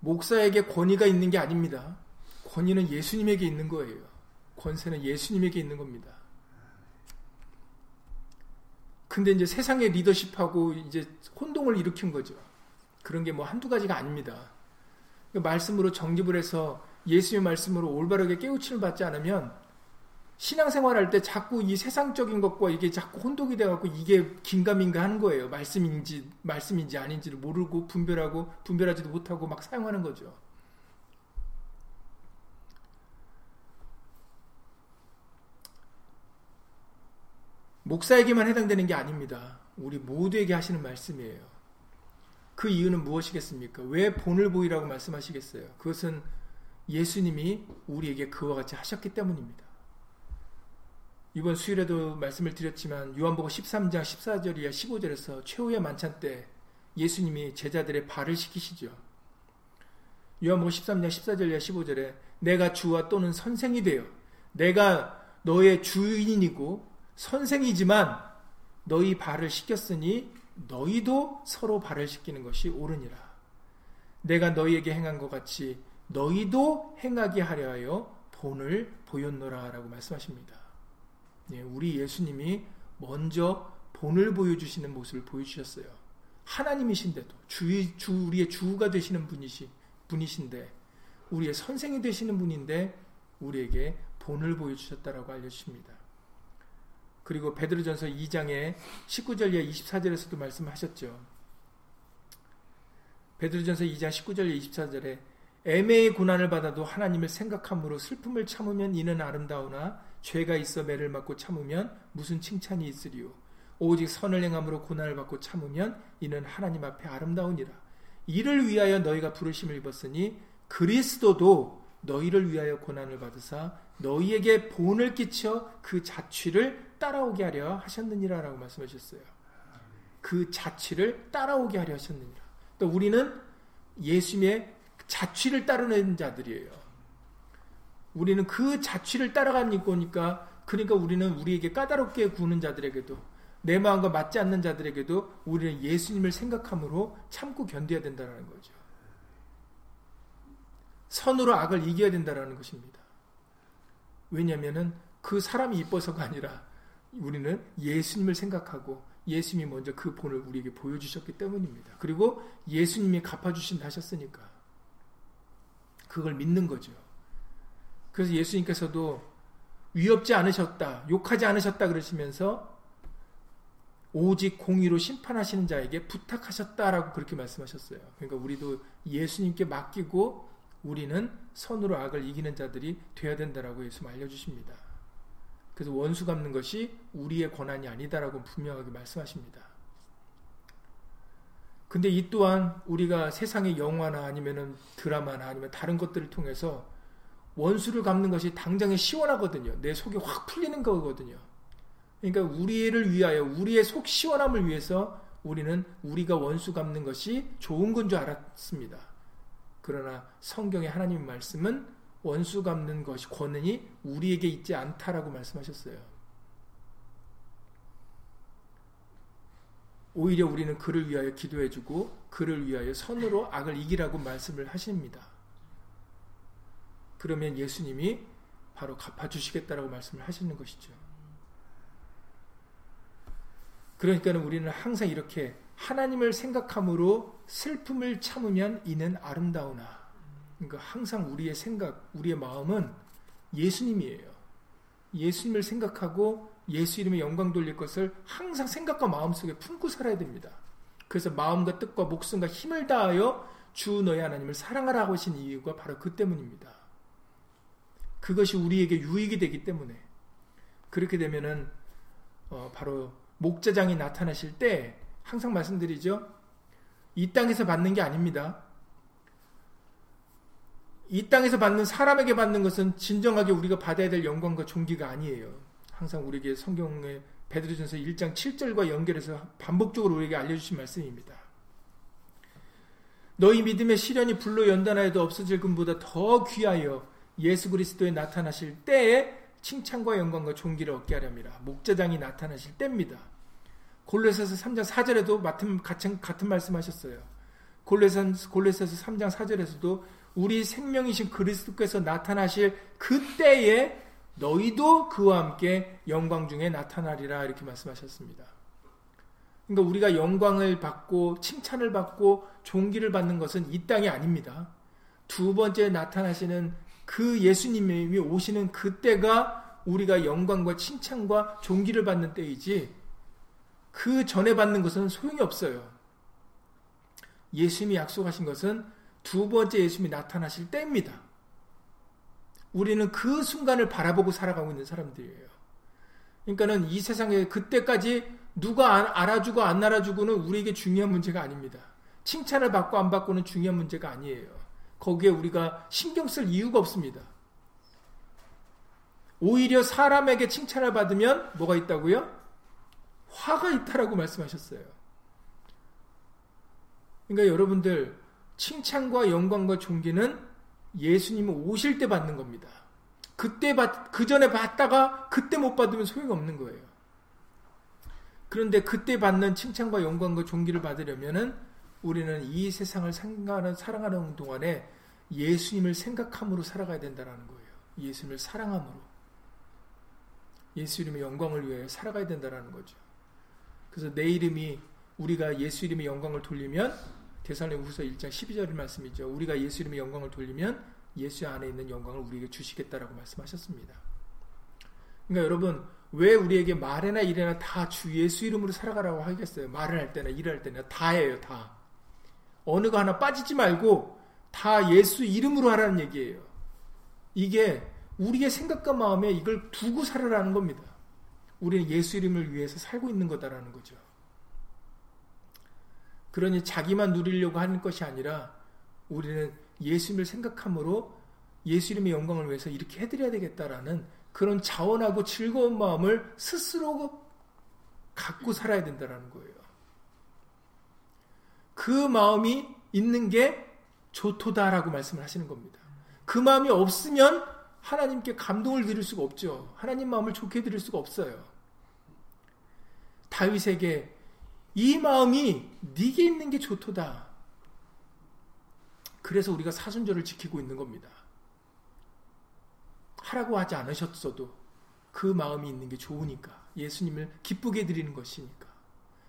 목사에게 권위가 있는 게 아닙니다. 권위는 예수님에게 있는 거예요. 권세는 예수님에게 있는 겁니다. 근데 이제 세상의 리더십하고 이제 혼동을 일으킨 거죠. 그런 게 뭐 한두 가지가 아닙니다. 말씀으로 정립을 해서 예수의 말씀으로 올바르게 깨우침을 받지 않으면 신앙생활 할때 자꾸 이 세상적인 것과 이게 자꾸 혼동이 돼갖고 이게 긴가민가 하는 거예요. 말씀인지, 말씀인지 아닌지를 모르고 분별하고 분별하지도 못하고 막 사용하는 거죠. 목사에게만 해당되는 게 아닙니다. 우리 모두에게 하시는 말씀이에요. 그 이유는 무엇이겠습니까? 왜 본을 보이라고 말씀하시겠어요? 그것은 예수님이 우리에게 그와 같이 하셨기 때문입니다. 이번 수요일에도 말씀을 드렸지만 요한복음 13장 14절 이야 15절에서 최후의 만찬 때 예수님이 제자들의 발을 씻기시죠. 요한복음 13장 14절이야 15절에 내가 주와 또는 선생이 되어 내가 너의 주인이고 선생이지만 너희 발을 씻겼으니 너희도 서로 발을 씻기는 것이 옳으니라. 내가 너희에게 행한 것 같이 너희도 행하게 하려 하여 본을 보였노라 라고 말씀하십니다. 예, 우리 예수님이 먼저 본을 보여주시는 모습을 보여주셨어요. 하나님이신데도 주, 주 우리의 주가 되시는 분이시, 분이신데 우리의 선생이 되시는 분인데 우리에게 본을 보여주셨다라고 알려주십니다. 그리고 베드로전서 2장의 19절 에 24절에서도 말씀하셨죠. 베드로전서 2장 19절 에 24절에 애매의 고난을 받아도 하나님을 생각함으로 슬픔을 참으면 이는 아름다우나 죄가 있어 매를 맞고 참으면 무슨 칭찬이 있으리요 오직 선을 행함으로 고난을 받고 참으면 이는 하나님 앞에 아름다우니라 이를 위하여 너희가 부르심을 입었으니 그리스도도 너희를 위하여 고난을 받으사 너희에게 본을 끼쳐 그 자취를 따라오게 하려 하셨느니라 라고 말씀하셨어요. 그 자취를 따라오게 하려 하셨느니라. 또 우리는 예수님의 자취를 따르는 자들이에요. 우리는 그 자취를 따라가는 거니까 그러니까 우리는 우리에게 까다롭게 구는 자들에게도 내 마음과 맞지 않는 자들에게도 우리는 예수님을 생각함으로 참고 견뎌야 된다는 거죠. 선으로 악을 이겨야 된다는 것입니다. 왜냐하면 그 사람이 이뻐서가 아니라 우리는 예수님을 생각하고 예수님이 먼저 그 본을 우리에게 보여주셨기 때문입니다. 그리고 예수님이 갚아주신다 하셨으니까 그걸 믿는 거죠. 그래서 예수님께서도 위협지 않으셨다, 욕하지 않으셨다 그러시면서 오직 공의로 심판하시는 자에게 부탁하셨다라고 그렇게 말씀하셨어요. 그러니까 우리도 예수님께 맡기고 우리는 선으로 악을 이기는 자들이 되어야 된다라고 예수 알려주십니다. 그래서 원수 갚는 것이 우리의 권한이 아니다라고 분명하게 말씀하십니다. 근데 이 또한 우리가 세상의 영화나 아니면은 드라마나 아니면 다른 것들을 통해서 원수를 갚는 것이 당장에 시원하거든요. 내 속이 확 풀리는 거거든요. 그러니까 우리를 위하여 우리의 속 시원함을 위해서 우리는 우리가 원수 갚는 것이 좋은 건 줄 알았습니다. 그러나 성경의 하나님 말씀은 원수 갚는 것이 권한이 우리에게 있지 않다라고 말씀하셨어요. 오히려 우리는 그를 위하여 기도해주고 그를 위하여 선으로 악을 이기라고 말씀을 하십니다. 그러면 예수님이 바로 갚아주시겠다라고 말씀을 하시는 것이죠. 그러니까 우리는 항상 이렇게 하나님을 생각함으로 슬픔을 참으면 이는 아름다우나 그러니까 항상 우리의 생각, 우리의 마음은 예수님이에요. 예수님을 생각하고 예수 이름의 영광 돌릴 것을 항상 생각과 마음속에 품고 살아야 됩니다. 그래서 마음과 뜻과 목숨과 힘을 다하여 주 너희 하나님을 사랑하라 하신 이유가 바로 그 때문입니다. 그것이 우리에게 유익이 되기 때문에 그렇게 되면은 어 바로 목자장이 나타나실 때 항상 말씀드리죠. 이 땅에서 받는 게 아닙니다. 이 땅에서 받는 사람에게 받는 것은 진정하게 우리가 받아야 될 영광과 존귀가 아니에요. 항상 우리에게 성경의 베드로전서 1장 7절과 연결해서 반복적으로 우리에게 알려주신 말씀입니다. 너희 믿음의 시련이 불로 연단하여도 없어질 금보다 더 귀하여 예수 그리스도에 나타나실 때에 칭찬과 영광과 존귀를 얻게 하렵니다. 목자장이 나타나실 때입니다. 골로새서 3장 4절에도 같은, 같은, 말씀하셨어요. 골로새서 3장 4절에서도 우리 생명이신 그리스도께서 나타나실 그때에 너희도 그와 함께 영광 중에 나타나리라 이렇게 말씀하셨습니다. 그러니까 우리가 영광을 받고 칭찬을 받고 존귀를 받는 것은 이 땅이 아닙니다. 두 번째 나타나시는 그 예수님이 오시는 그때가 우리가 영광과 칭찬과 존귀를 받는 때이지 그 전에 받는 것은 소용이 없어요. 예수님이 약속하신 것은 두 번째 예수님이 나타나실 때입니다. 우리는 그 순간을 바라보고 살아가고 있는 사람들이에요. 그러니까는 이 세상에 그때까지 누가 알아주고 안 알아주고는 우리에게 중요한 문제가 아닙니다. 칭찬을 받고 안 받고는 중요한 문제가 아니에요. 거기에 우리가 신경 쓸 이유가 없습니다. 오히려 사람에게 칭찬을 받으면 뭐가 있다고요? 화가 있다라고 말씀하셨어요. 그러니까 여러분들 칭찬과 영광과 존귀는 예수님 오실 때 받는 겁니다. 그때 받, 그 전에 받다가 그때 못 받으면 소용 없는 거예요. 그런데 그때 받는 칭찬과 영광과 존귀를 받으려면은 우리는 이 세상을 사랑하는, 사랑하는 동안에 예수님을 생각함으로 살아가야 된다는 거예요. 예수님을 사랑함으로. 예수 이름의 영광을 위해 살아가야 된다는 거죠. 그래서 내 이름이 우리가 예수 이름의 영광을 돌리면 대살로후서 1장 12절 말씀이죠. 우리가 예수 이름의 영광을 돌리면 예수 안에 있는 영광을 우리에게 주시겠다라고 말씀하셨습니다. 그러니까 여러분 왜 우리에게 말이나 일이나 다 주 예수 이름으로 살아가라고 하겠어요? 말을 할 때나 일을 할 때나 다 해요, 다. 어느 거 하나 빠지지 말고 다 예수 이름으로 하라는 얘기예요. 이게 우리의 생각과 마음에 이걸 두고 살아라는 겁니다. 우리는 예수 이름을 위해서 살고 있는 거다라는 거죠. 그러니 자기만 누리려고 하는 것이 아니라 우리는 예수님을 생각함으로 예수 이름의 영광을 위해서 이렇게 해드려야 되겠다라는 그런 자원하고 즐거운 마음을 스스로 갖고 살아야 된다는 거예요. 그 마음이 있는 게 좋도다라고 말씀을 하시는 겁니다. 그 마음이 없으면 하나님께 감동을 드릴 수가 없죠. 하나님 마음을 좋게 드릴 수가 없어요. 다윗에게 이 마음이 네게 있는 게 좋도다. 그래서 우리가 사순절을 지키고 있는 겁니다. 하라고 하지 않으셨어도 그 마음이 있는 게 좋으니까 예수님을 기쁘게 드리는 것이니까.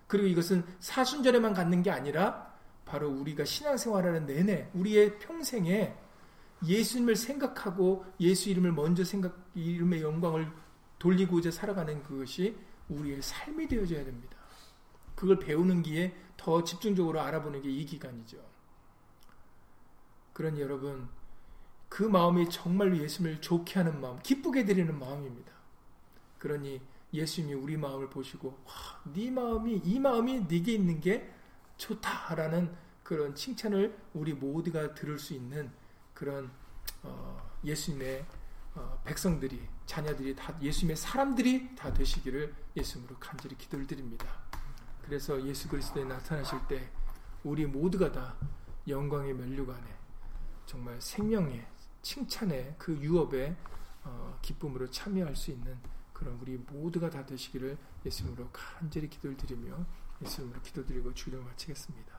그리고 이것은 사순절에만 갖는 게 아니라 바로 우리가 신앙생활하는 내내 우리의 평생에 예수님을 생각하고 예수 이름을 먼저 생각 이름의 영광을 돌리고자 살아가는 그것이 우리의 삶이 되어져야 됩니다. 그걸 배우는 기에 더 집중적으로 알아보는 게 이 기간이죠. 그러니 여러분 그 마음이 정말로 예수님을 좋게 하는 마음, 기쁘게 드리는 마음입니다. 그러니 예수님이 우리 마음을 보시고 와, 네 마음이 이 마음이 네게 있는 게 좋다라는 그런 칭찬을 우리 모두가 들을 수 있는 그런 어, 예수님의 어, 백성들이 자녀들이 다 예수님의 사람들이 다 되시기를 예수님으로 간절히 기도를 드립니다. 그래서 예수 그리스도에 나타나실 때 우리 모두가 다 영광의 면류관에 정말 생명의 칭찬의 그 유업의 어, 기쁨으로 참여할 수 있는 그런 우리 모두가 다 되시기를 예수님으로 간절히 기도를 드리며 예수님으로 기도드리고 주를 마치겠습니다.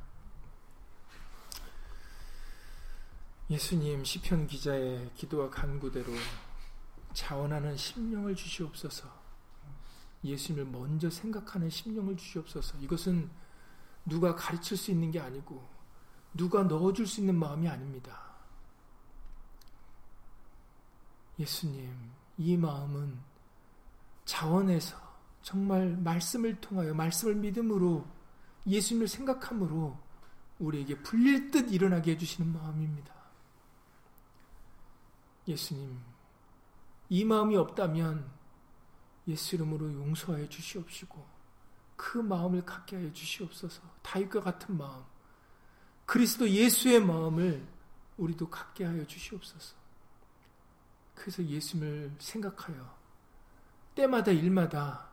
예수님 시편 기자의 기도와 간구대로 자원하는 심령을 주시옵소서. 예수님을 먼저 생각하는 심령을 주시옵소서. 이것은 누가 가르칠 수 있는 게 아니고 누가 넣어줄 수 있는 마음이 아닙니다. 예수님, 이 마음은 자원에서 정말 말씀을 통하여 말씀을 믿음으로 예수님을 생각함으로 우리에게 불릴 듯 일어나게 해주시는 마음입니다. 예수님, 이 마음이 없다면 예수 이름으로 용서하여 주시옵시고 그 마음을 갖게 하여 주시옵소서. 다윗과 같은 마음, 그리스도 예수의 마음을 우리도 갖게 하여 주시옵소서. 그래서 예수님을 생각하여 때마다 일마다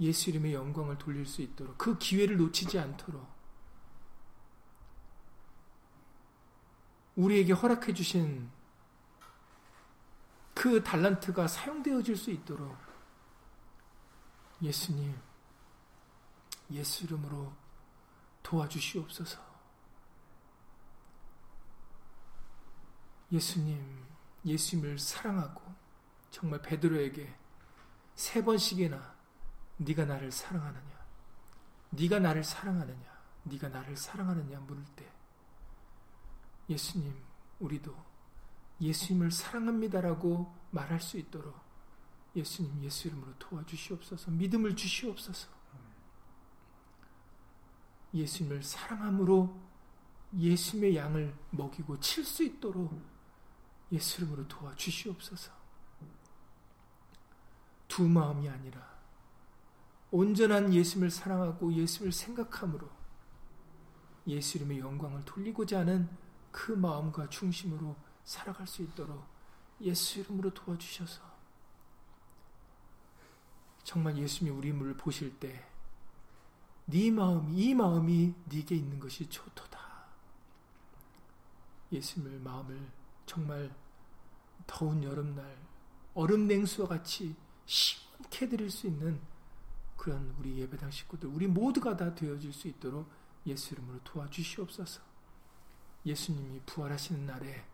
예수 이름의 영광을 돌릴 수 있도록 그 기회를 놓치지 않도록 우리에게 허락해 주신 그 달란트가 사용되어질 수 있도록 예수님 예수 이름으로 도와주시옵소서. 예수님 예수님을 사랑하고 정말 베드로에게 세 번씩이나 네가 나를 사랑하느냐? 네가 나를 사랑하느냐? 네가 나를 사랑하느냐 물을 때 예수님 우리도 예수님을 사랑합니다라고 말할 수 있도록 예수님 예수 이름으로 도와주시옵소서. 믿음을 주시옵소서. 예수님을 사랑함으로 예수님의 양을 먹이고 칠 수 있도록 예수 이름으로 도와주시옵소서. 두 마음이 아니라 온전한 예수님을 사랑하고 예수님을 생각함으로 예수 이름의 영광을 돌리고자 하는 그 마음과 중심으로 살아갈 수 있도록 예수 이름으로 도와주셔서 정말 예수님이 우리 를 보실 때 네 마음, 이 마음이 네게 있는 것이 좋도다. 예수님을 마음을 정말 더운 여름날 얼음 냉수와 같이 시원케 드릴 수 있는 그런 우리 예배당 식구들, 우리 모두가 다 되어질 수 있도록 예수 이름으로 도와주시옵소서. 예수님이 부활하시는 날에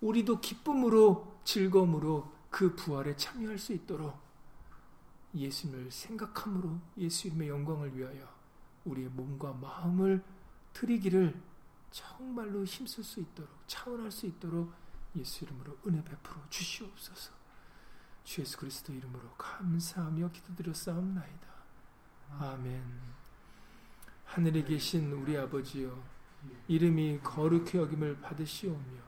우리도 기쁨으로 즐거움으로 그 부활에 참여할 수 있도록 예수님을 생각함으로 예수 이름의 영광을 위하여 우리의 몸과 마음을 드리기를 정말로 힘쓸 수 있도록 차원할 수 있도록 예수 이름으로 은혜 베풀어 주시옵소서. 주 예수 그리스도 이름으로 감사하며 기도드렸사옵나이다. 아멘. 하늘에 계신 우리 아버지여 이름이 거룩히 여김을 받으시오며